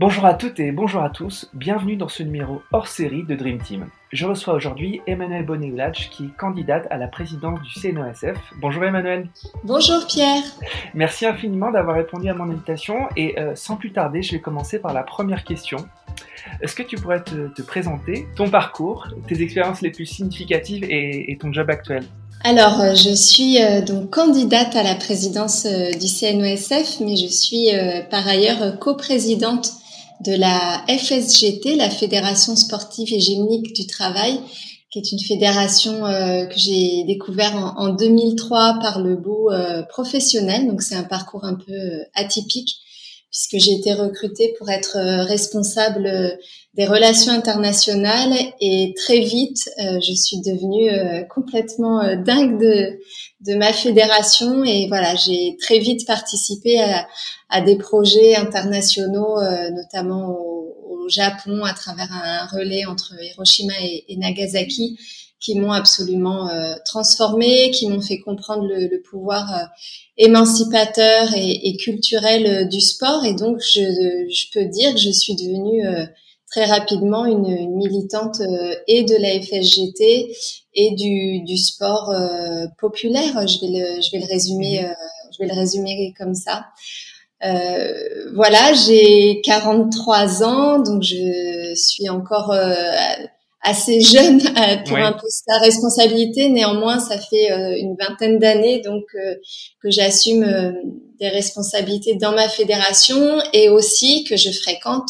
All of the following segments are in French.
Bonjour à toutes et bonjour à tous, bienvenue dans ce numéro hors série de Dream Team. Je reçois aujourd'hui Emmanuel Bonneglach qui est candidate à la présidence du CNOSF. Bonjour Emmanuel. Bonjour Pierre. Merci infiniment d'avoir répondu à mon invitation et euh, sans plus tarder, je vais commencer par la première question. Est-ce que tu pourrais te, présenter, ton parcours, tes expériences les plus significatives et, ton job actuel? Alors, euh, je suis euh, donc candidate à la présidence du CNOSF, mais je suis par ailleurs coprésidente de la FSGT, la Fédération sportive hégémonique du travail, qui est une fédération euh, que j'ai découvert en, 2003 par le bout euh, professionnel. Donc c'est un parcours un peu euh, atypique puisque j'ai été recrutée pour être responsable des relations internationales et très vite je suis devenue complètement dingue de, de ma fédération et voilà j'ai très vite participé à, des projets internationaux, euh, notamment au, Japon, à travers un relais entre Hiroshima et, Nagasaki, qui m'ont absolument euh, transformé, qui m'ont fait comprendre le, pouvoir euh, émancipateur et, culturel du sport. Et donc, je, peux dire que je suis devenue très rapidement une, une militante et de la FSGT et du, du sport populaire. Je vais le, je vais le résumer, mmh. je vais le résumer comme ça. Euh, voilà, j'ai 43 ans, donc je suis encore euh, assez jeune euh, pour un poste à responsabilité. Néanmoins, ça fait une vingtaine d'années donc que j'assume des responsabilités dans ma fédération et aussi que je fréquente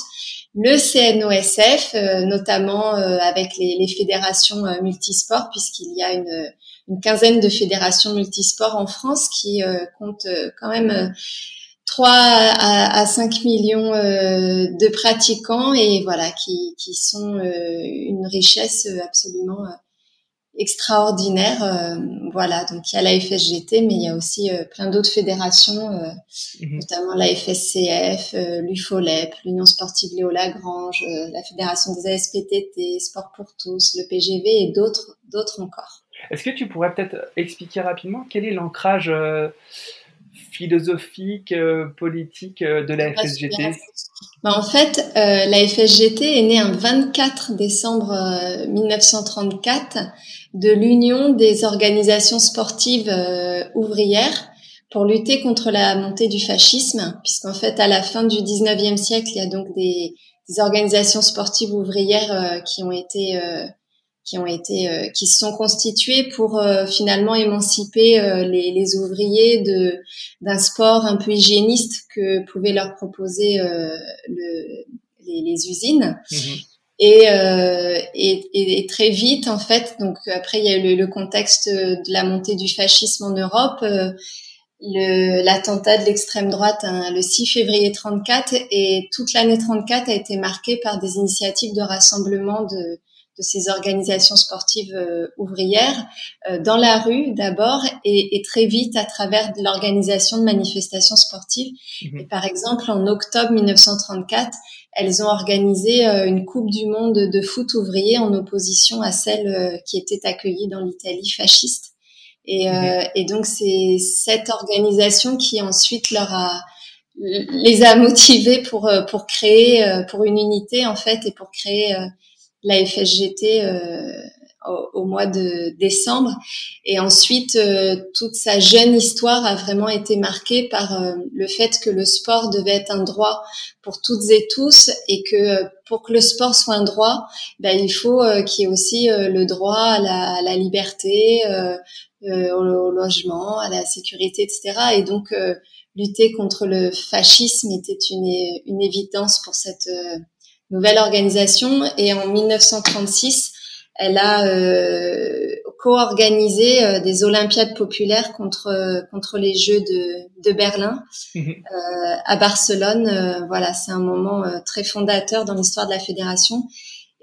le CNOSF, notamment avec les, les fédérations multisports, puisqu'il y a une, une, quinzaine de fédérations multisports en France qui comptent quand même 3 à, à 5 millions euh, de pratiquants et voilà qui, qui sont euh, une richesse absolument euh, extraordinaire. voilà, donc il y a la FSGT, mais il y a aussi plein d'autres fédérations, mhm. notamment la FSCF, l'UFOLEP, l'Union sportive Léo Lagrange, la Fédération des ASPTT, Sport pour tous, le PGV et d'autres, d'autres encore. Est-ce que tu pourrais peut-être expliquer rapidement quel est l'ancrage philosophique, euh, politique euh, de la FSGT bah, En fait, euh, la FSGT est née un 24 décembre 1934 de l'Union des organisations sportives ouvrières pour lutter contre la montée du fascisme, puisqu'en fait, à la fin du 19e siècle, il y a donc des, des organisations sportives ouvrières qui ont été qui ont été euh, qui se sont constitués pour euh, finalement émanciper euh, les, les, ouvriers de d'un sport un peu hygiéniste que pouvaient leur proposer le, les, les, usines. Mhm. Et, et, et, très vite, en fait, donc après il y a eu le, contexte de la montée du fascisme en Europe, l'attentat de l'extrême droite hein, le 6 février 34 et toute l'année 34 a été marquée par des initiatives de rassemblement de de ces organisations sportives euh, ouvrières euh, dans la rue d'abord et, et, très vite à travers l'organisation de manifestations sportives. Mhm. Et par exemple, en octobre 1934, elles ont organisé euh, une Coupe du Monde de foot ouvrier en opposition à celle qui était accueillie dans l'Italie fasciste. Et, mhm. et donc c'est cette organisation qui ensuite leur a les a motivés pour pour créer pour une unité en fait et pour créer la FSGT euh, au, mois de décembre. Et ensuite, euh, toute sa jeune histoire a vraiment été marquée par euh, le fait que le sport devait être un droit pour toutes et tous et que pour que le sport soit un droit, ben, il faut qu'il y ait aussi le droit à la, à la liberté, au, logement, à la sécurité, etc. Et donc, lutter contre le fascisme était une, une évidence pour cette nouvelle organisation. Et en 1936, elle a euh, co-organisé euh, des Olympiades populaires contre contre les Jeux de, de Berlin mhm. euh, à Barcelone. Euh, voilà, c'est un moment euh, très fondateur dans l'histoire de la fédération.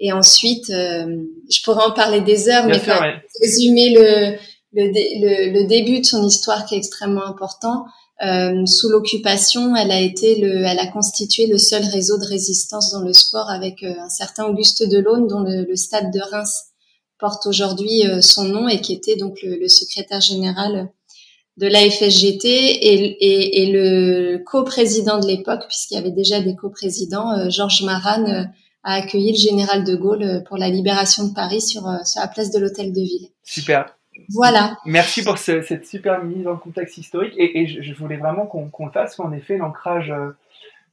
Et ensuite, je pourrais en parler des heures, mais pour résumer le le, le le, début de son histoire qui est extrêmement important. Euh, sous l'occupation, elle a été le, elle a constitué le seul réseau de résistance dans le sport avec euh, un certain Auguste Delaune, dont le, stade de Reims porte aujourd'hui euh, son nom et qui était donc le, secrétaire général de la FSGT et, et, le co-président de l'époque, puisqu'il y avait déjà des co-présidents, Georges Maran a accueilli le général de Gaulle pour la libération de Paris sur, sur la place de l'Hôtel de Ville. Super. Voilà. Merci pour cette super mise en contexte historique. Et, je, voulais vraiment qu'on fasse, en effet, l'ancrage euh,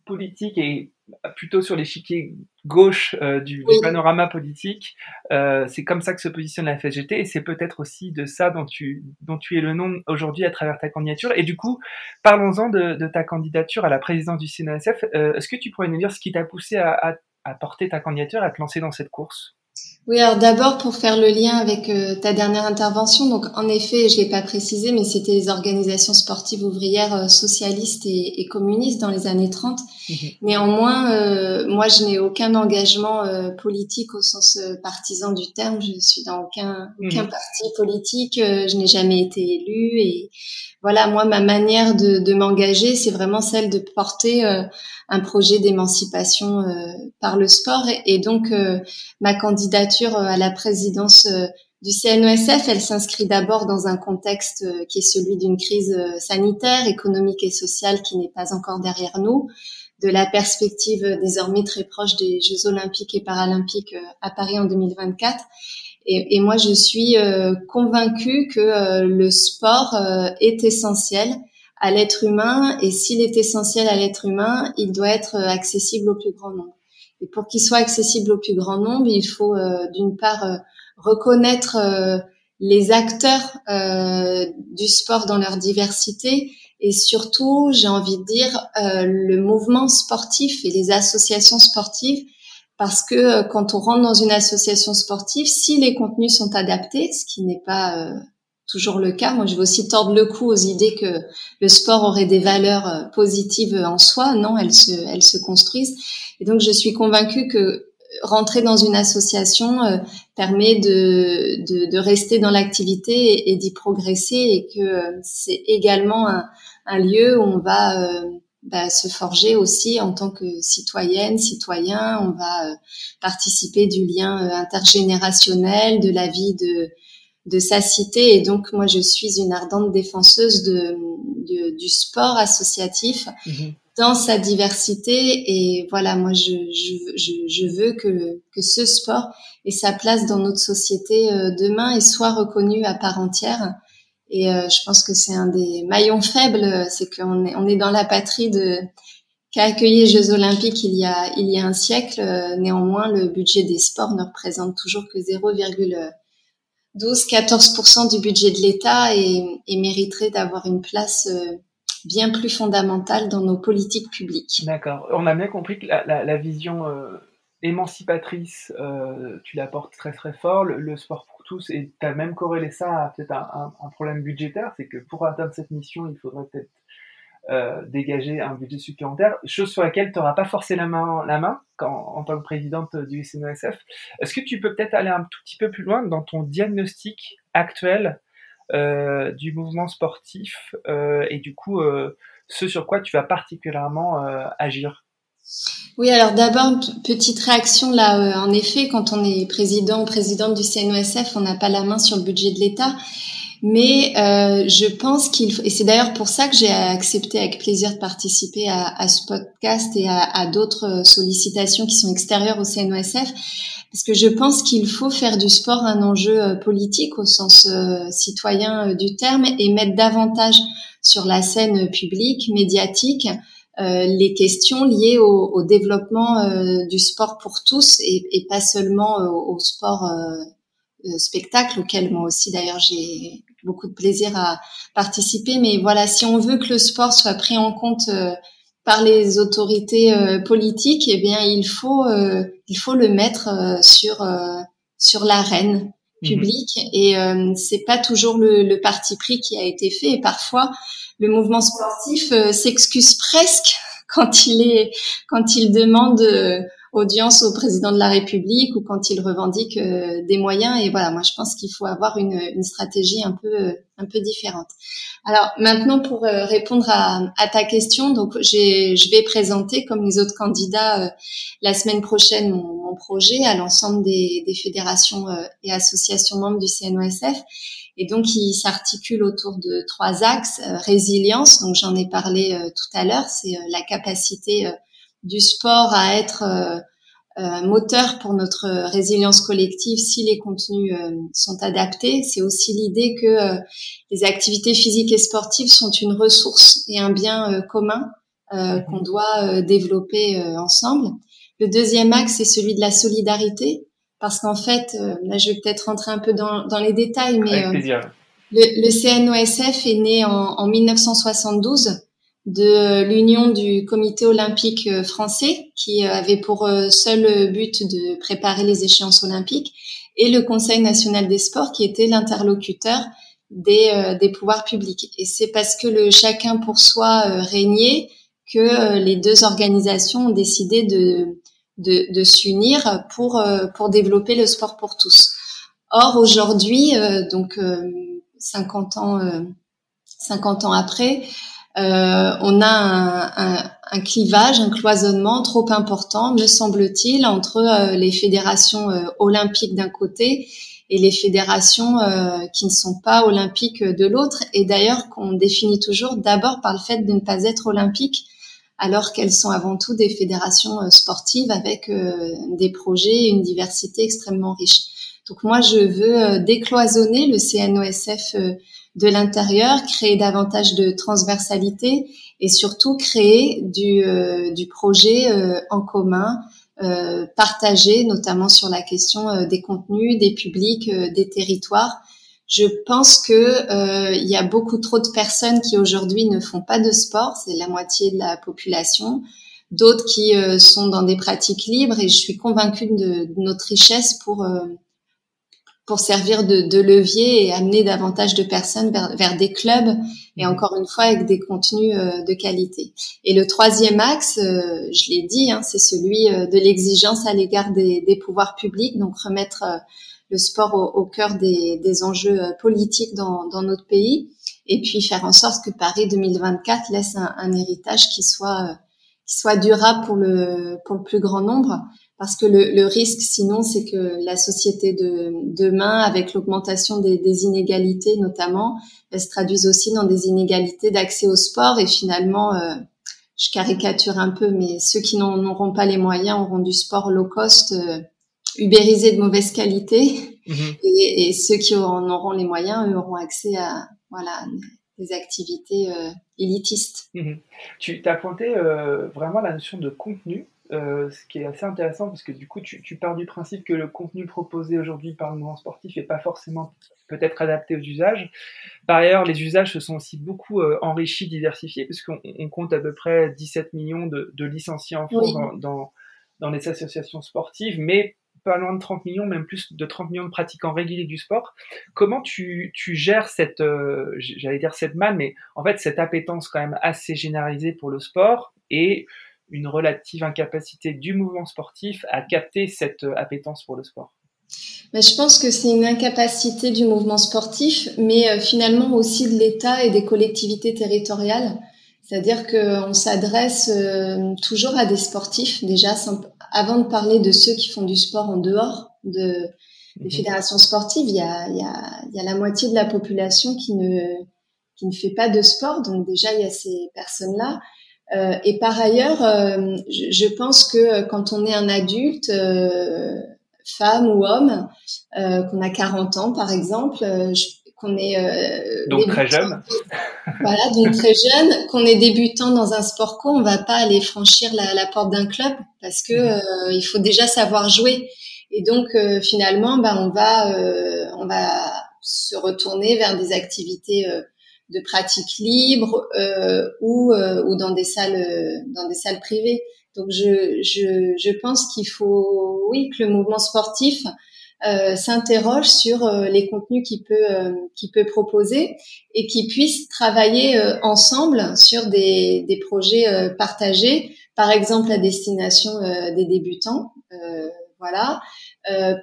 politique et plutôt sur l'échiquier gauche euh, du, panorama politique. Euh, c'est comme ça que se positionne la FSGT et c'est peut-être aussi de ça dont tu, dont tu es le nom aujourd'hui à travers ta candidature. Et du coup, parlons-en de, ta candidature à la présidence du CNSF. Est-ce que tu pourrais nous dire ce qui t'a poussé à, à porter ta candidature, à te lancer dans cette course? Oui, alors d'abord pour faire le lien avec euh, ta dernière intervention, donc en effet, je l'ai pas précisé, mais c'était les organisations sportives ouvrières euh, socialistes et, et, communistes dans les années 30. Mhm. Néanmoins, euh, moi, je n'ai aucun engagement politique au sens partisan du terme. Je suis dans aucun, aucun mhm. parti politique. je n'ai jamais été élue et voilà, moi, ma manière de, de m'engager, c'est vraiment celle de porter un projet d'émancipation par le sport et, et donc ma candidature euh, à la présidence euh, du CNESF, elle s'inscrit d'abord dans un contexte euh, qui est celui d'une crise sanitaire, économique et sociale qui n'est pas encore derrière nous, de la perspective désormais très proche des Jeux olympiques et paralympiques à Paris en 2024. Et, et moi, je suis convaincue que le sport est essentiel à l'être humain et s'il est essentiel à l'être humain, il doit être accessible au plus grand nombre. Et pour qu'il soit accessible au plus grand nombre, il faut euh, d'une part euh, reconnaître euh, les acteurs du sport dans leur diversité. Et surtout, j'ai envie de dire, le mouvement sportif et les associations sportives. Parce que quand on rentre dans une association sportive, si les contenus sont adaptés, ce qui n'est pas toujours le cas, moi je veux aussi tordre le cou aux idées que le sport aurait des valeurs positives en soi, non, elles se, elles se construisent. Et donc, je suis convaincue que rentrer dans une association euh, permet de, de, de, rester dans l'activité et, d'y progresser et que euh, c'est également un, un, lieu où on va euh, bah, se forger aussi en tant que citoyenne, citoyen. On va participer du lien intergénérationnel, de la vie de, de sa cité. Et donc, moi, je suis une ardente défenseuse de, du sport associatif. Mmh dans sa diversité. Et voilà, moi, je, je, je, veux que, que ce sport ait sa place dans notre société euh, demain et soit reconnu à part entière. Et euh, je pense que c'est un des maillons faibles, c'est qu'on est, on est dans la patrie de qu'a accueilli les Jeux Olympiques il y a il y a un siècle. Néanmoins, le budget des sports ne représente toujours que 0,12-14% du budget de l'État et, et mériterait d'avoir une place euh, bien plus fondamentale dans nos politiques publiques. D'accord. On a bien compris que la, vision euh, émancipatrice, euh, tu la portes très très fort, le, sport pour tous, et tu as même corrélé ça à peut-être un, problème budgétaire, c'est que pour atteindre cette mission, il faudrait peut-être euh, dégager un budget supplémentaire, chose sur laquelle tu n'auras pas forcément la main, la main quand, en tant que présidente du SNESF. Est-ce que tu peux peut-être aller un tout petit peu plus loin dans ton diagnostic actuel euh, du mouvement sportif euh, et du coup ce sur quoi tu vas particulièrement agir? Oui, alors d'abord, petite réaction là, en effet, quand on est président ou présidente du CNOSF, on n'a pas la main sur le budget de l'État. Mais euh, je pense qu'il faut, et c'est d'ailleurs pour ça que j'ai accepté avec plaisir de participer à, à ce podcast et à, à d'autres sollicitations qui sont extérieures au CNOSF, parce que je pense qu'il faut faire du sport un enjeu euh, politique au sens euh, citoyen euh, du terme et mettre davantage sur la scène publique, médiatique, les questions liées au, au développement du sport pour tous et, et pas seulement au, sport spectacle auquel moi aussi d'ailleurs j'ai beaucoup de plaisir à participer. Mais voilà, si on veut que le sport soit pris en compte par les autorités euh, politiques, eh bien, il faut, euh, il faut le mettre euh, sur, sur l'arène mhm. publique. Et c'est pas toujours le, le, parti pris qui a été fait. Et parfois, le mouvement sportif s'excuse presque quand il est, quand il demande audience au président de la République ou quand il revendique des moyens. Et voilà, moi je pense qu'il faut avoir une, une, stratégie un peu un peu différente. Alors maintenant pour répondre à, à, ta question, donc je vais présenter comme les autres candidats la semaine prochaine mon, mon projet à l'ensemble des, des fédérations et associations membres du CNOSF. Et donc, il s'articule autour de trois axes. Euh, résilience, donc j'en ai parlé euh, tout à l'heure, c'est euh, la capacité du sport à être moteur pour notre résilience collective si les contenus sont adaptés. C'est aussi l'idée que les activités physiques et sportives sont une ressource et un bien commun qu'on doit développer ensemble. Le deuxième axe, c'est celui de la solidarité parce qu'en fait, euh, là, je vais peut-être rentrer un peu dans, dans les détails, mais euh, le, le, CNOSF est né en, en 1972 de l'union du Comité olympique euh, français, qui avait pour seul but de préparer les échéances olympiques, et le Conseil national des sports, qui était l'interlocuteur des, des pouvoirs publics. Et c'est parce que le chacun pour soi régnait que les deux organisations ont décidé de de, de s'unir pour euh, pour développer le sport pour tous. Or aujourd'hui, euh, donc 50 euh, ans 50 ans après, on a un, un, un, clivage, un cloisonnement trop important, me semble-t-il, entre les fédérations olympiques d'un côté et les fédérations qui ne sont pas olympiques de l'autre, et d'ailleurs qu'on définit toujours d'abord par le fait de ne pas être olympique, alors qu'elles sont avant tout des fédérations euh, sportives avec euh, des projets et une diversité extrêmement riche. Donc moi, je veux euh, décloisonner le CNOSF de l'intérieur, créer davantage de transversalité et surtout créer du, du projet en commun, euh, partagé, notamment sur la question des contenus, des publics, des territoires, je pense que euh, il y a beaucoup trop de personnes qui aujourd'hui ne font pas de sport, c'est la moitié de la population. D'autres qui euh, sont dans des pratiques libres et je suis convaincue de, notre richesse pour euh, pour servir de, de, levier et amener davantage de personnes vers, vers, des clubs et mmh. encore une fois avec des contenus euh, de qualité. Et le troisième axe, euh, je l'ai dit, hein, c'est celui de l'exigence à l'égard des, des, pouvoirs publics, donc remettre le sport au, cœur des, des, enjeux euh, politiques dans, dans, notre pays, et puis faire en sorte que Paris 2024 laisse un, un héritage qui soit euh, qui soit durable pour le pour le plus grand nombre. Parce que le, le risque, sinon, c'est que la société de demain, avec l'augmentation des, des, inégalités notamment, elle se traduise aussi dans des inégalités d'accès au sport. Et finalement, euh, je caricature un peu, mais ceux qui n'en auront pas les moyens auront du sport low cost ubérisés de mauvaise qualité mhm. et, et, ceux qui en auront les moyens, eux, auront accès à voilà des activités euh, élitistes. Mhm. Tu as pointé euh, vraiment la notion de contenu, euh, ce qui est assez intéressant parce que du coup, tu, tu pars du principe que le contenu proposé aujourd'hui par le mouvement sportif n'est pas forcément peut-être adapté aux usages. Par ailleurs, les usages se sont aussi beaucoup euh, enrichis, diversifiés, puisqu'on on compte à peu près 17 millions de, de licenciés en France dans, dans, dans les associations sportives, mais pas loin de 30 millions, même plus de 30 millions de pratiquants réguliers du sport. Comment tu, tu gères cette, euh, j'allais dire cette manne, mais en fait cette appétence quand même assez généralisée pour le sport et une relative incapacité du mouvement sportif à capter cette euh, appétence pour le sport mais je pense que c'est une incapacité du mouvement sportif, mais euh, finalement aussi de l'État et des collectivités territoriales. C'est-à-dire qu'on s'adresse toujours à des sportifs, déjà avant de parler de ceux qui font du sport en dehors de, des mhm. fédérations sportives, il y, a, il, y a, il y a la moitié de la population qui ne, qui ne fait pas de sport. Donc déjà, il y a ces personnes-là. Euh, et par ailleurs, euh, je, je, pense que quand on est un adulte, euh, femme ou homme, euh, qu'on a 40 ans par exemple, euh, qu'on est euh, donc très jeune. voilà, donc très jeune, qu'on est débutant dans un sport co, on va pas aller franchir la, la porte d'un club parce que euh, il faut déjà savoir jouer. Et donc euh, finalement, bah, on va euh, on va se retourner vers des activités de pratique libre ou ou dans des salles dans des salles privées. Donc je je je pense qu'il faut oui que le mouvement sportif euh, s'interroge sur euh, les contenus qu'il peut euh, qu'il peut proposer et qui puissent travailler ensemble sur des, des projets partagés, par exemple à destination des débutants, voilà.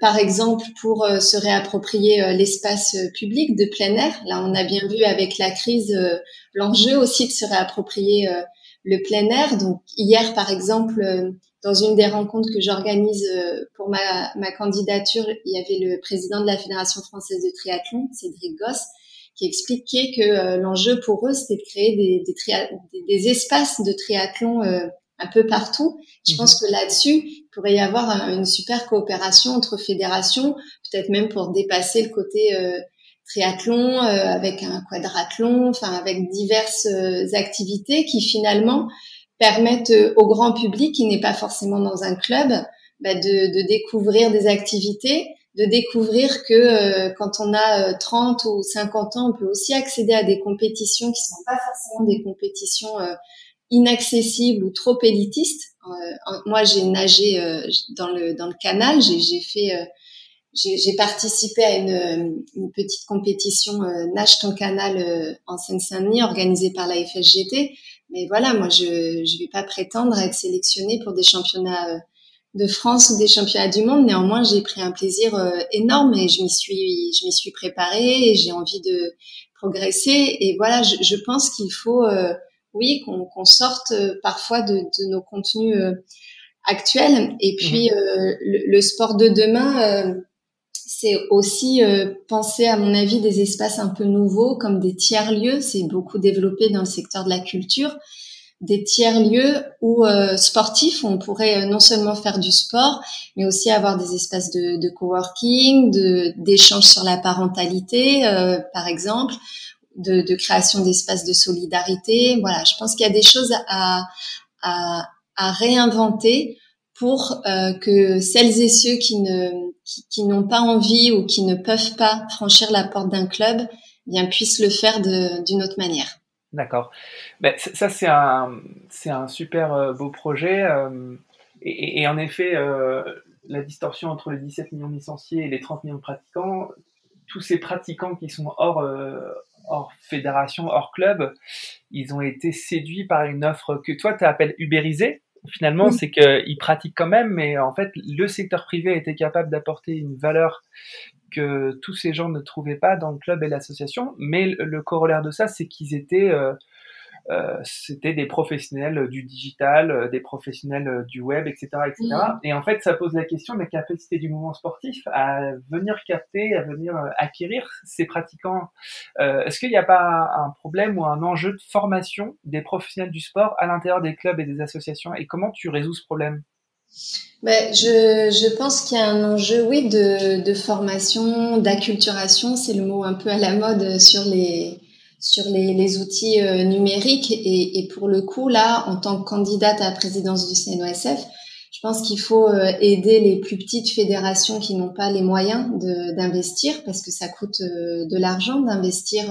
par exemple, pour se réapproprier l'espace public de plein air. Là, on a bien vu avec la crise l'enjeu aussi de se réapproprier le plein air. Donc hier, par exemple, dans une des rencontres que j'organise euh, pour ma, ma, candidature, il y avait le président de la Fédération française de triathlon, Cédric Goss, qui expliquait que euh, l'enjeu pour eux, c'était de créer des, des, espaces de triathlon euh, un peu partout. Je pense mhm. que là-dessus, il pourrait y avoir une super coopération entre fédérations, peut-être même pour dépasser le côté triathlon avec un quadrathlon, enfin avec diverses activités qui finalement permettent euh, au grand public qui n'est pas forcément dans un club bah, de, de, découvrir des activités, de découvrir que euh, quand on a 30 euh, ou 50 ans, on peut aussi accéder à des compétitions qui sont pas forcément des compétitions inaccessibles ou trop élitistes. moi, j'ai nagé dans le dans le canal, j'ai fait j'ai participé à une, une, petite compétition nage ton canal en Seine-Saint-Denis organisée par la FSGT mais voilà, moi, je ne vais pas prétendre être sélectionnée pour des championnats euh, de France ou des championnats du monde. Néanmoins, j'ai pris un plaisir euh, énorme et je m'y suis, je m'y suis préparée et j'ai envie de progresser. Et voilà, je, je pense qu'il faut, euh, oui, qu'on sorte parfois de, de nos contenus actuels. Et puis, mmh. le, le, sport de demain c'est aussi euh, penser, à mon avis, des espaces un peu nouveaux comme des tiers-lieux. C'est beaucoup développé dans le secteur de la culture. Des tiers-lieux où euh, sportifs, on pourrait euh, non seulement faire du sport, mais aussi avoir des espaces de, de coworking, d'échanges sur la parentalité, par exemple, de, création d'espaces de solidarité. Voilà, je pense qu'il y a des choses à, à, à réinventer pour euh, que celles et ceux qui ne qui, n'ont pas envie ou qui ne peuvent pas franchir la porte d'un club eh bien puissent le faire d'une autre manière. D'accord. Ben, ça c'est un c'est un super euh, beau projet euh, et, et, en effet la distorsion entre les 17 millions de licenciés et les 30 millions de pratiquants, tous ces pratiquants qui sont hors hors fédération, hors club, ils ont été séduits par une offre que toi tu appelles ubérisée finalement, c'est qu'ils pratiquent quand même, mais en fait, le secteur privé été capable d'apporter une valeur que tous ces gens ne trouvaient pas dans le club et l'association. Mais le, corollaire de ça, c'est qu'ils étaient euh, c'était des professionnels du digital, euh, des professionnels du web, etc., etc. Et en fait, ça pose la question de la capacité du mouvement sportif à venir capter, à venir euh, acquérir ces pratiquants. Est-ce qu'il n'y a pas un problème ou un enjeu de formation des professionnels du sport à l'intérieur des clubs et des associations? Et comment tu résous ce problème? Ben, je, je pense qu'il y a un enjeu, oui, de, de formation, d'acculturation, c'est le mot un peu à la mode sur les, sur les, les outils euh, numériques. Et, et, pour le coup, là, en tant que candidate à la présidence du CNOSF, je pense qu'il faut euh, aider les plus petites fédérations qui n'ont pas les moyens d'investir, parce que ça coûte euh, de l'argent d'investir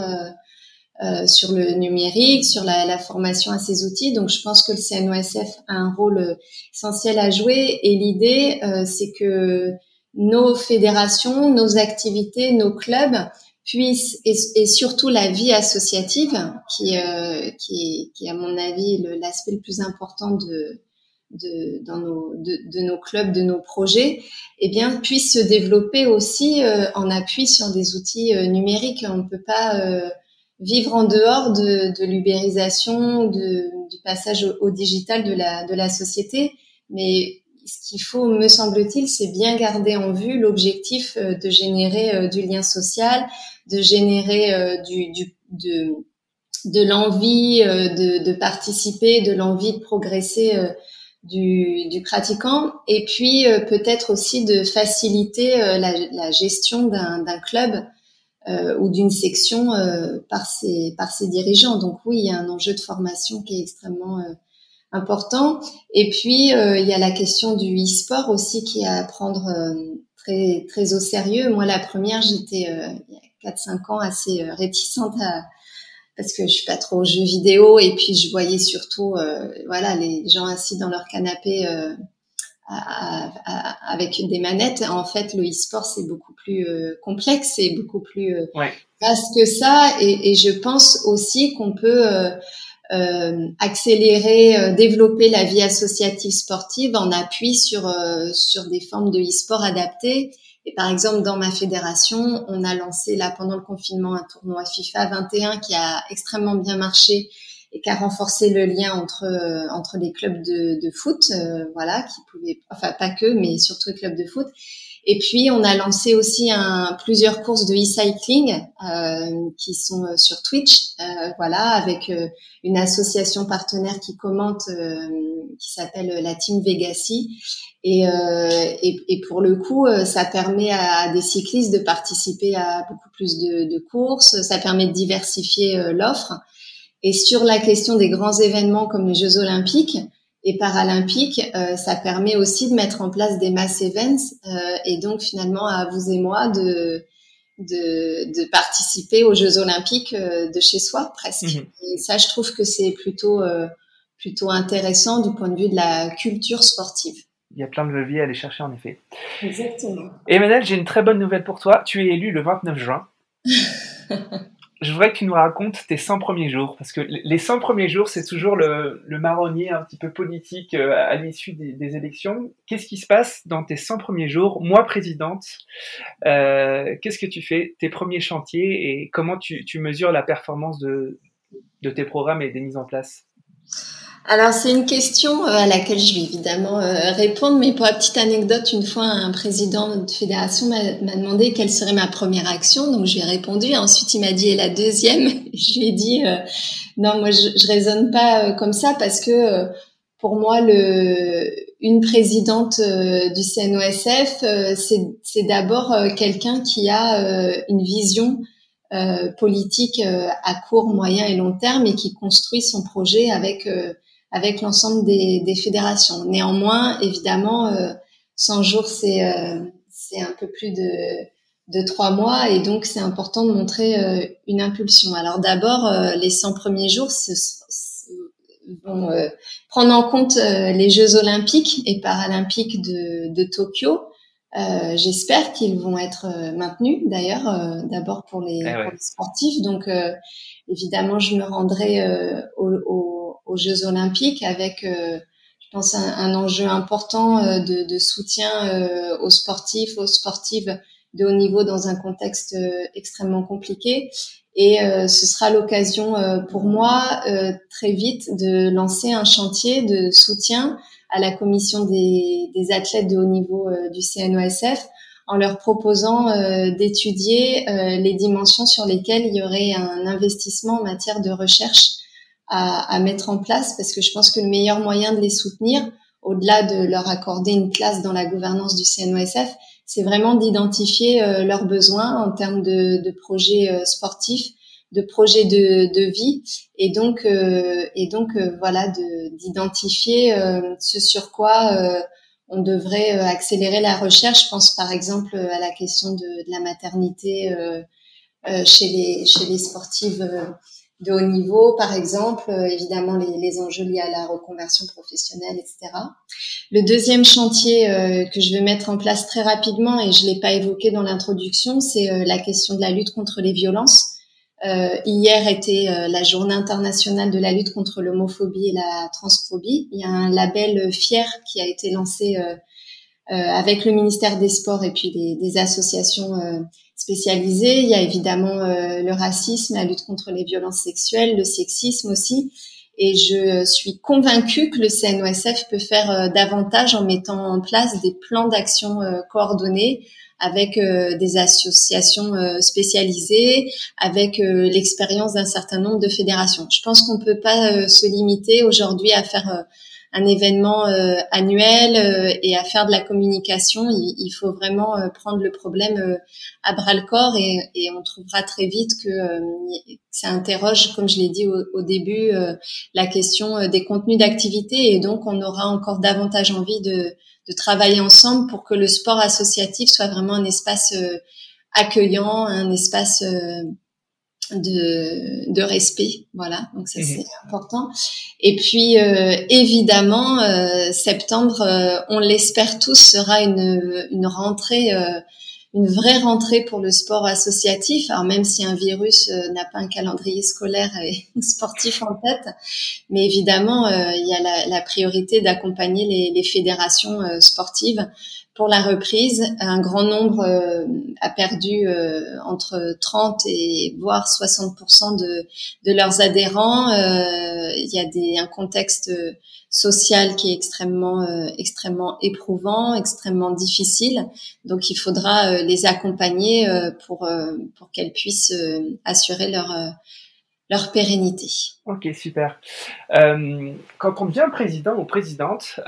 sur le numérique, sur la, la, formation à ces outils. Donc, je pense que le CNOSF a un rôle essentiel à jouer. Et l'idée, c'est que nos fédérations, nos activités, nos clubs puisse et, surtout la vie associative qui euh, qui, qui à mon avis l'aspect le, plus important de, de dans nos de, de, nos clubs de nos projets eh bien puisse se développer aussi euh, en appui sur des outils euh, numériques. On ne peut pas euh, vivre en dehors de, de l'ubérisation du passage au, au, digital de la de la société mais ce qu'il faut, me semble-t-il, c'est bien garder en vue l'objectif de générer du lien social, de générer euh, de, l'envie euh, de, participer, de l'envie de progresser euh, du, pratiquant, et puis peut-être aussi de faciliter la, gestion d'un club ou d'une section par, ses, dirigeants. Donc oui, il y a un enjeu de formation qui est extrêmement important. Et puis, il y a la question du e-sport aussi qui est à prendre très, très au sérieux. Moi, la première, j'étais 4-5 ans assez euh, réticente à, parce que je suis pas trop jeux vidéo et puis je voyais surtout euh, voilà les gens assis dans leur canapé euh, avec des manettes. En fait, le e-sport c'est beaucoup plus complexe, c'est beaucoup plus vaste que ça. Et, et, je pense aussi qu'on peut euh, accélérer, euh, développer la vie associative sportive en appui sur euh, sur des formes de e-sport adaptées. Et par exemple, dans ma fédération, on a lancé là pendant le confinement un tournoi FIFA 21 qui a extrêmement bien marché et qui a renforcé le lien entre entre les clubs de, de foot, voilà, qui pouvaient, enfin pas que, mais surtout les clubs de foot. Et puis, on a lancé aussi un, plusieurs courses de e-cycling euh, qui sont euh, sur Twitch, euh, voilà, avec euh, une association partenaire qui commente, euh, qui s'appelle la Team Vegassi. Et, et, et, pour le coup, ça permet à des cyclistes de participer à beaucoup plus de, de courses. Ça permet de diversifier l'offre. Et sur la question des grands événements comme les Jeux Olympiques, et paralympique, euh, ça permet aussi de mettre en place des mass events euh, et donc finalement à vous et moi de de, de participer aux Jeux olympiques euh, de chez soi presque. Mhm. Et ça, je trouve que c'est plutôt plutôt intéressant du point de vue de la culture sportive. Il y a plein de leviers à aller chercher en effet. Exactement. Emmanuel, j'ai une très bonne nouvelle pour toi. Tu es élu le 29 juin. je voudrais que tu nous racontes tes 100 premiers jours, parce que les 100 premiers jours, c'est toujours le, marronnier un petit peu politique euh, à l'issue des, élections. Qu'est-ce qui se passe dans tes 100 premiers jours Moi, présidente, euh, qu'est-ce que tu fais Tes premiers chantiers et comment tu, mesures la performance de tes programmes et des mises en place? Alors c'est une question euh, à laquelle je vais évidemment euh, répondre, mais pour la petite anecdote, une fois un président de fédération m'a demandé quelle serait ma première action, donc je lui ai répondu. Ensuite il m'a dit et la deuxième, je lui ai dit euh, non moi je, je raisonne pas comme ça parce que pour moi le une présidente du CNOSF c'est d'abord quelqu'un qui a une vision politique à court, moyen et long terme et qui construit son projet avec avec l'ensemble des, des, fédérations. Néanmoins, évidemment, euh, 100 jours, c'est euh, un peu plus de de trois mois et donc c'est important de montrer euh, une impulsion. Alors d'abord, euh, les 100 premiers jours ce, vont prendre en compte les Jeux olympiques et paralympiques de, de Tokyo. J'espère qu'ils vont être maintenus d'ailleurs, d'abord pour les, eh pour les, sportifs. Donc évidemment, je me rendrai au, au aux Jeux Olympiques avec, euh, je pense, un, enjeu important euh, de, de, soutien euh, aux sportifs, aux sportives de haut niveau dans un contexte extrêmement compliqué. Et ce sera l'occasion pour moi très vite de lancer un chantier de soutien à la commission des, des athlètes de haut niveau du CNOSF en leur proposant d'étudier les dimensions sur lesquelles il y aurait un investissement en matière de recherche à, à, mettre en place parce que je pense que le meilleur moyen de les soutenir, au-delà de leur accorder une place dans la gouvernance du CNOSF, c'est vraiment d'identifier euh, leurs besoins en termes de, de projets euh, sportifs, de projets de, de, vie, et donc euh, et donc voilà d'identifier ce sur quoi on devrait accélérer la recherche. Je pense par exemple à la question de, de la maternité chez les chez les sportives de haut niveau, par exemple, euh, évidemment les, les, enjeux liés à la reconversion professionnelle, etc. Le deuxième chantier euh, que je vais mettre en place très rapidement, et je l'ai pas évoqué dans l'introduction, c'est euh, la question de la lutte contre les violences. hier était la journée internationale de la lutte contre l'homophobie et la transphobie. Il y a un label fier qui a été lancé avec le ministère des Sports et puis des, des associations spécialisées. Il y a évidemment euh, le racisme, la lutte contre les violences sexuelles, le sexisme aussi. Et je suis convaincue que le CNOSF peut faire euh, davantage en mettant en place des plans d'action euh, coordonnés avec des associations spécialisées, avec l'expérience d'un certain nombre de fédérations. Je pense qu'on ne peut pas se limiter aujourd'hui à faire un événement euh, annuel euh, et à faire de la communication, il, il faut vraiment euh, prendre le problème à bras le corps et, et, on trouvera très vite que ça interroge, comme je l'ai dit au, au début, la question des contenus d'activité et donc on aura encore davantage envie de, de travailler ensemble pour que le sport associatif soit vraiment un espace accueillant, un espace de, de respect. Voilà, donc ça c'est important. Et puis euh, évidemment, euh, septembre, euh, on l'espère tous, sera une, une rentrée, une vraie rentrée pour le sport associatif. Alors même si un virus n'a pas un calendrier scolaire et sportif en tête, mais évidemment, il y a la, la priorité d'accompagner les, les, fédérations sportives pour la reprise. Un grand nombre euh, a perdu euh, entre 30 et voire 60% de, de leurs adhérents. Euh, il y a des, un contexte social qui est extrêmement extrêmement éprouvant, extrêmement difficile. Donc il faudra les accompagner pour pour qu'elles puissent assurer leur leur pérennité. Ok, super. quand on devient président ou présidente,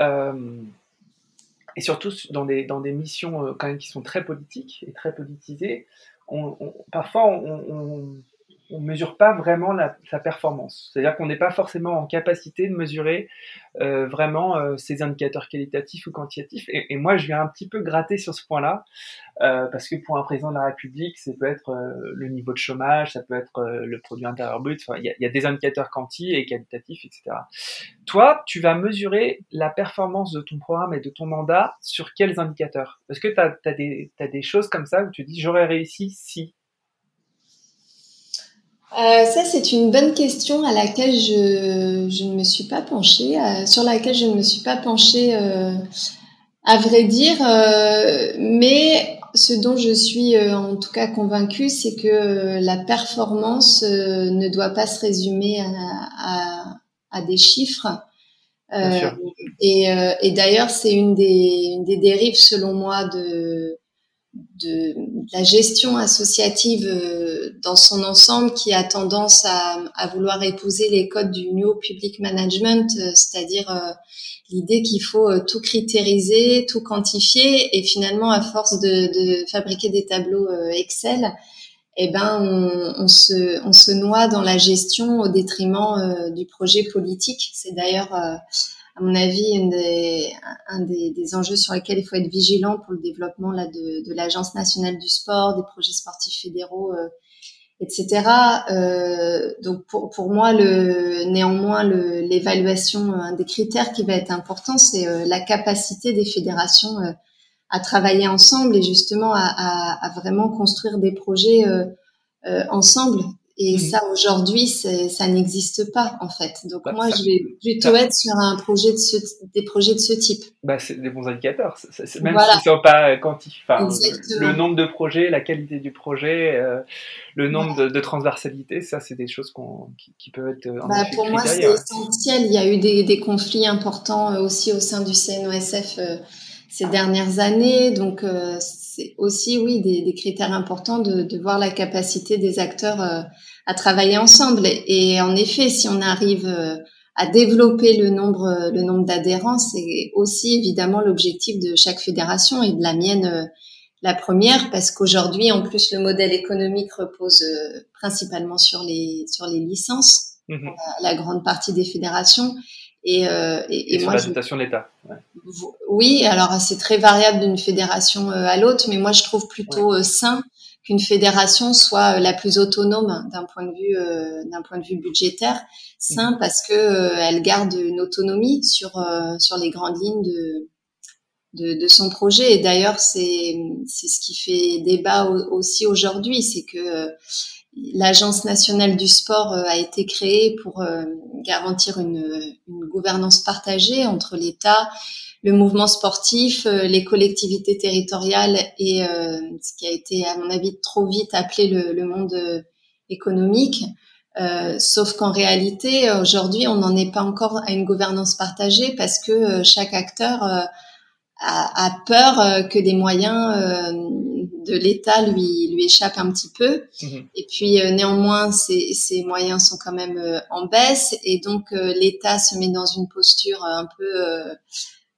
et surtout dans des, dans des missions euh, quand même qui sont très politiques et très politisées, on, parfois on, on mesure pas vraiment sa performance. C'est-à-dire qu'on n'est pas forcément en capacité de mesurer euh, vraiment euh, ces indicateurs qualitatifs ou quantitatifs. Et, moi, je viens un petit peu gratter sur ce point-là, euh, parce que pour un président de la République, ça peut être euh, le niveau de chômage, ça peut être le produit intérieur brut. Il y, a des indicateurs quanti et qualitatifs, etc. Toi, tu vas mesurer la performance de ton programme et de ton mandat sur quels indicateurs? Parce que tu as des choses comme ça où tu dis j'aurais réussi si euh, ça, c'est une bonne question à laquelle je, je ne me suis pas penchée, euh, sur laquelle je ne me suis pas penchée, euh, à vrai dire. Euh, mais ce dont je suis en tout cas convaincue, c'est que la performance ne doit pas se résumer à, à, à des chiffres. et, et d'ailleurs, c'est une des, une des dérives, selon moi, de de, la gestion associative euh, dans son ensemble qui a tendance à, vouloir épouser les codes du New Public Management, euh, c'est-à-dire euh, l'idée qu'il faut tout critériser, tout quantifier, et finalement, à force de, fabriquer des tableaux Excel, eh ben, on, se, on se noie dans la gestion au détriment du projet politique. C'est d'ailleurs à mon avis, un des, enjeux sur lesquels il faut être vigilant pour le développement là, de, l'Agence nationale du sport, des projets sportifs fédéraux, euh, etc. Euh, donc pour, moi, le, néanmoins, l'évaluation, un des critères qui va être important, c'est euh, la capacité des fédérations à travailler ensemble et justement à, vraiment construire des projets ensemble et ça, aujourd'hui, ça n'existe pas, en fait. Donc, bah, moi, je vais plutôt être sur un projet de ce, des projets de ce type. Bah, c'est des bons indicateurs. même s'ils ne sont pas quantifiés. Enfin, le, nombre de projets, la qualité du projet, euh, le nombre de, de, transversalité, ça, c'est des choses qui, qui, peuvent être en bah, Pour moi, c'est essentiel. Il y a eu des, des, conflits importants euh, aussi au sein du CNOSF euh, ces dernières années. Donc, euh, c'est aussi, oui, des, des, critères importants de, de, voir la capacité des acteurs euh, à travailler ensemble. Et, en effet, si on arrive euh, à développer le nombre, le nombre d'adhérents, c'est aussi évidemment l'objectif de chaque fédération et de la mienne euh, la première, parce qu'aujourd'hui, en plus, le modèle économique repose principalement sur les sur les licences, mmh la grande partie des fédérations. Et, euh, et, et, sur moi, la dotation de l'État. Ouais. Oui, alors c'est très variable d'une fédération euh, à l'autre, mais moi je trouve plutôt ouais. Euh, sain qu'une fédération soit euh, la plus autonome d'un point de vue d'un point de vue budgétaire, sain mmh. parce que elle garde une autonomie sur sur les grandes lignes de de, de son projet. Et d'ailleurs, c'est c'est ce qui fait débat aussi aujourd'hui, c'est que L'Agence nationale du sport euh, a été créée pour euh, garantir une, une gouvernance partagée entre l'État, le mouvement sportif, euh, les collectivités territoriales et ce qui a été, à mon avis, trop vite appelé le, le monde économique. Euh, sauf qu'en réalité, aujourd'hui, on n'en est pas encore à une gouvernance partagée parce que chaque acteur a, a, peur que des moyens de l'État lui lui échappe un petit peu. Mhm. Et puis euh, néanmoins, ces, ces moyens sont quand même euh, en baisse et donc euh, l'État se met dans une posture un peu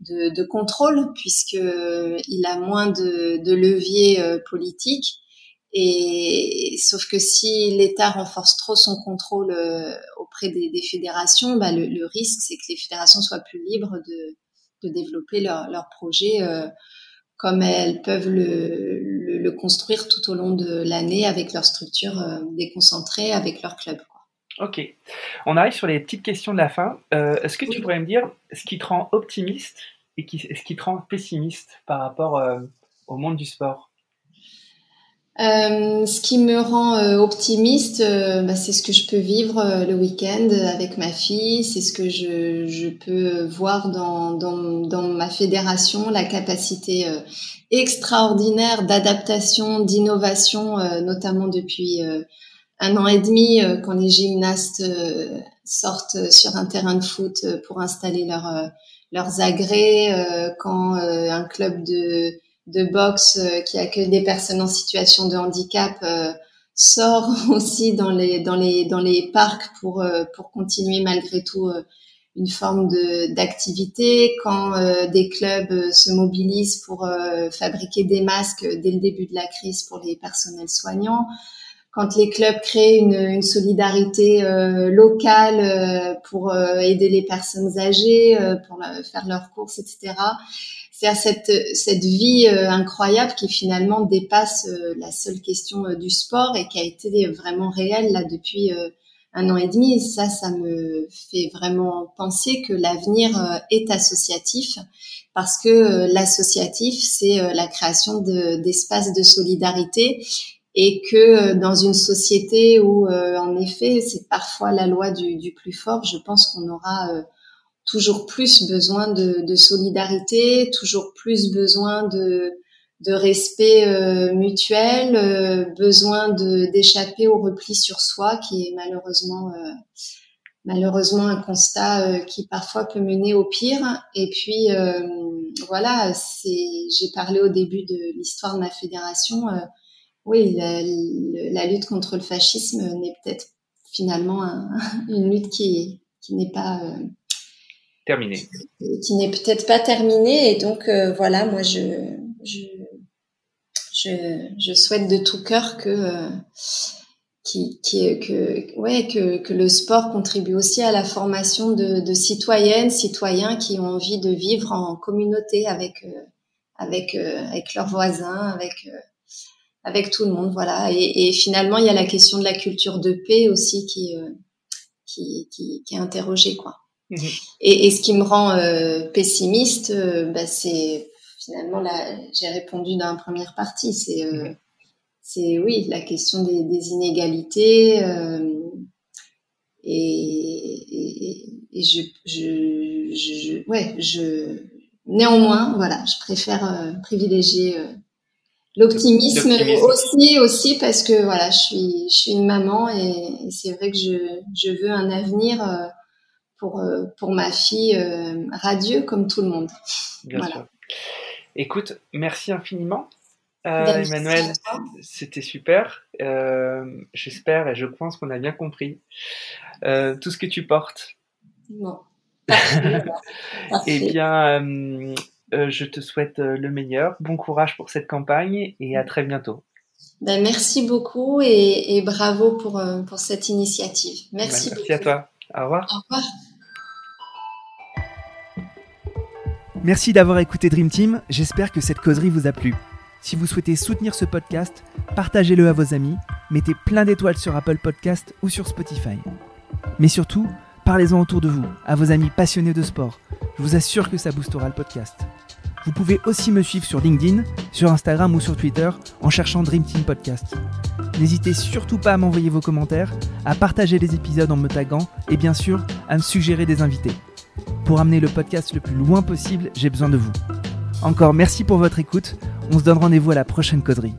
de, de, contrôle puisque il a moins de, de leviers politiques. Et sauf que si l'État renforce trop son contrôle auprès des, des fédérations, bah, le, le, risque c'est que les fédérations soient plus libres de, de développer leurs leur projets comme elles peuvent le, le, construire tout au long de l'année avec leur structure déconcentrée, avec leur club. Ok. On arrive sur les petites questions de la fin. Est-ce que tu pourrais me dire ce qui te rend optimiste et ce qui te rend pessimiste par rapport au monde du sport? Euh, ce qui me rend euh, optimiste, euh, bah, c'est ce que je peux vivre le week-end avec ma fille, c'est ce que je, je peux voir dans, dans, dans, ma fédération, la capacité extraordinaire d'adaptation, d'innovation, notamment depuis un an et demi, quand les gymnastes sortent sur un terrain de foot pour installer leur, leurs agrès, quand un club de de boxe euh, qui accueille des personnes en situation de handicap euh, sort aussi dans les dans les dans les parcs pour euh, pour continuer malgré tout une forme de d'activité. Quand des clubs se mobilisent pour fabriquer des masques dès le début de la crise pour les personnels soignants quand les clubs créent une, une solidarité locale pour aider les personnes âgées pour faire leurs courses etc c'est à cette, cette vie euh, incroyable qui finalement dépasse euh, la seule question euh, du sport et qui a été vraiment réelle là depuis un an et demi. Ça, ça me fait vraiment penser que l'avenir est associatif parce que l'associatif, c'est la création d'espaces de, solidarité et que dans une société où, en effet, c'est parfois la loi du, du, plus fort, je pense qu'on aura toujours plus besoin de, de, solidarité, toujours plus besoin de, de respect euh, mutuel, euh, besoin de d'échapper au repli sur soi, qui est malheureusement euh, malheureusement un constat euh, qui parfois peut mener au pire. Et puis voilà, j'ai parlé au début de l'histoire de ma fédération. Oui, la, la, lutte contre le fascisme n'est peut-être finalement un, une lutte qui qui n'est pas terminé. Qui n'est peut-être pas terminé. Et donc, euh, voilà, moi, je, je, je, je, souhaite de tout cœur que, euh, qui, qui, que, ouais, que, que le sport contribue aussi à la formation de, de citoyennes, citoyens qui ont envie de vivre en communauté avec, euh, avec, avec leurs voisins, avec, avec tout le monde. Voilà. Et, et, finalement, il y a la question de la culture de paix aussi qui, qui, qui, qui est interrogée, quoi. Mhm. Et, et, ce qui me rend euh, pessimiste, euh, bah, c'est finalement là, j'ai répondu dans la première partie, c'est euh, mhm. c'est oui la question des, des inégalités et, et, je, je, je, ouais je néanmoins voilà je préfère privilégier l'optimisme aussi aussi parce que voilà je suis je suis une maman et, c'est vrai que je je veux un avenir pour, euh, pour ma fille euh, radieux comme tout le monde. Bien sûr. Écoute, merci infiniment. Euh, ben, Emmanuel, c'était super. J'espère et je pense qu'on a bien compris tout ce que tu portes. Non. eh bien, je te souhaite le meilleur. Bon courage pour cette campagne et à très bientôt. Ben, merci beaucoup et, et bravo pour, pour cette initiative. Merci, ben, merci à toi. Au revoir. Au revoir. Merci d'avoir écouté Dream Team, j'espère que cette causerie vous a plu. Si vous souhaitez soutenir ce podcast, partagez-le à vos amis, mettez plein d'étoiles sur Apple Podcast ou sur Spotify. Mais surtout, parlez-en autour de vous, à vos amis passionnés de sport. Je vous assure que ça boostera le podcast. Vous pouvez aussi me suivre sur LinkedIn, sur Instagram ou sur Twitter en cherchant Dream Team Podcast. N'hésitez surtout pas à m'envoyer vos commentaires, à partager les épisodes en me taguant et bien sûr à me suggérer des invités. Pour amener le podcast le plus loin possible, j'ai besoin de vous. Encore merci pour votre écoute. On se donne rendez-vous à la prochaine causerie.